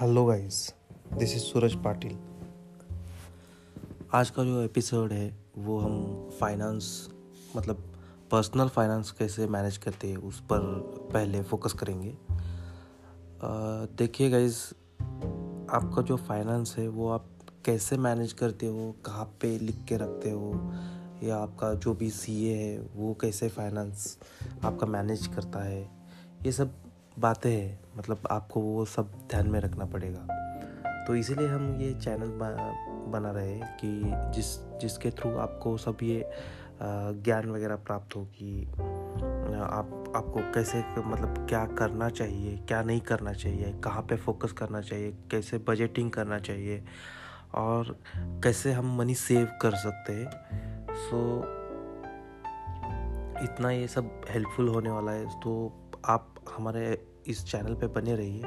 Hello guys this is Suraj Patil आज का जो एपिसोड है, वो हम फाइनेंस मतलब पर्सनल फाइनेंस कैसे मैनेज करते हैं, उस पर पहले फोकस करेंगे। देखिए गाइस आपका जो फाइनेंस है, वो आप कैसे मैनेज करते हो, कहाँ पे लिख के रखते हो, या आपका जो भी सी है, वो कैसे फाइनेंस आपका मैनेज करता है, ये सब बातें हैं मतलब आपको वो सब ध्यान में रखना पड़ेगा। तो इसीलिए हम ये चैनल बना रहे हैं कि जिस, जिसके थ्रू आपको सब ये ज्ञान वगैरह प्राप्त हो कि आप, आपको कैसे मतलब क्या करना चाहिए, क्या नहीं करना चाहिए, कहाँ पे फोकस करना चाहिए, कैसे बजटिंग करना चाहिए, और कैसे हम मनी सेव कर सकते हैं। सो इतना ये सब हेल्पफुल होने वाला है। तो आप हमारे इस चैनल पे बने रहिए।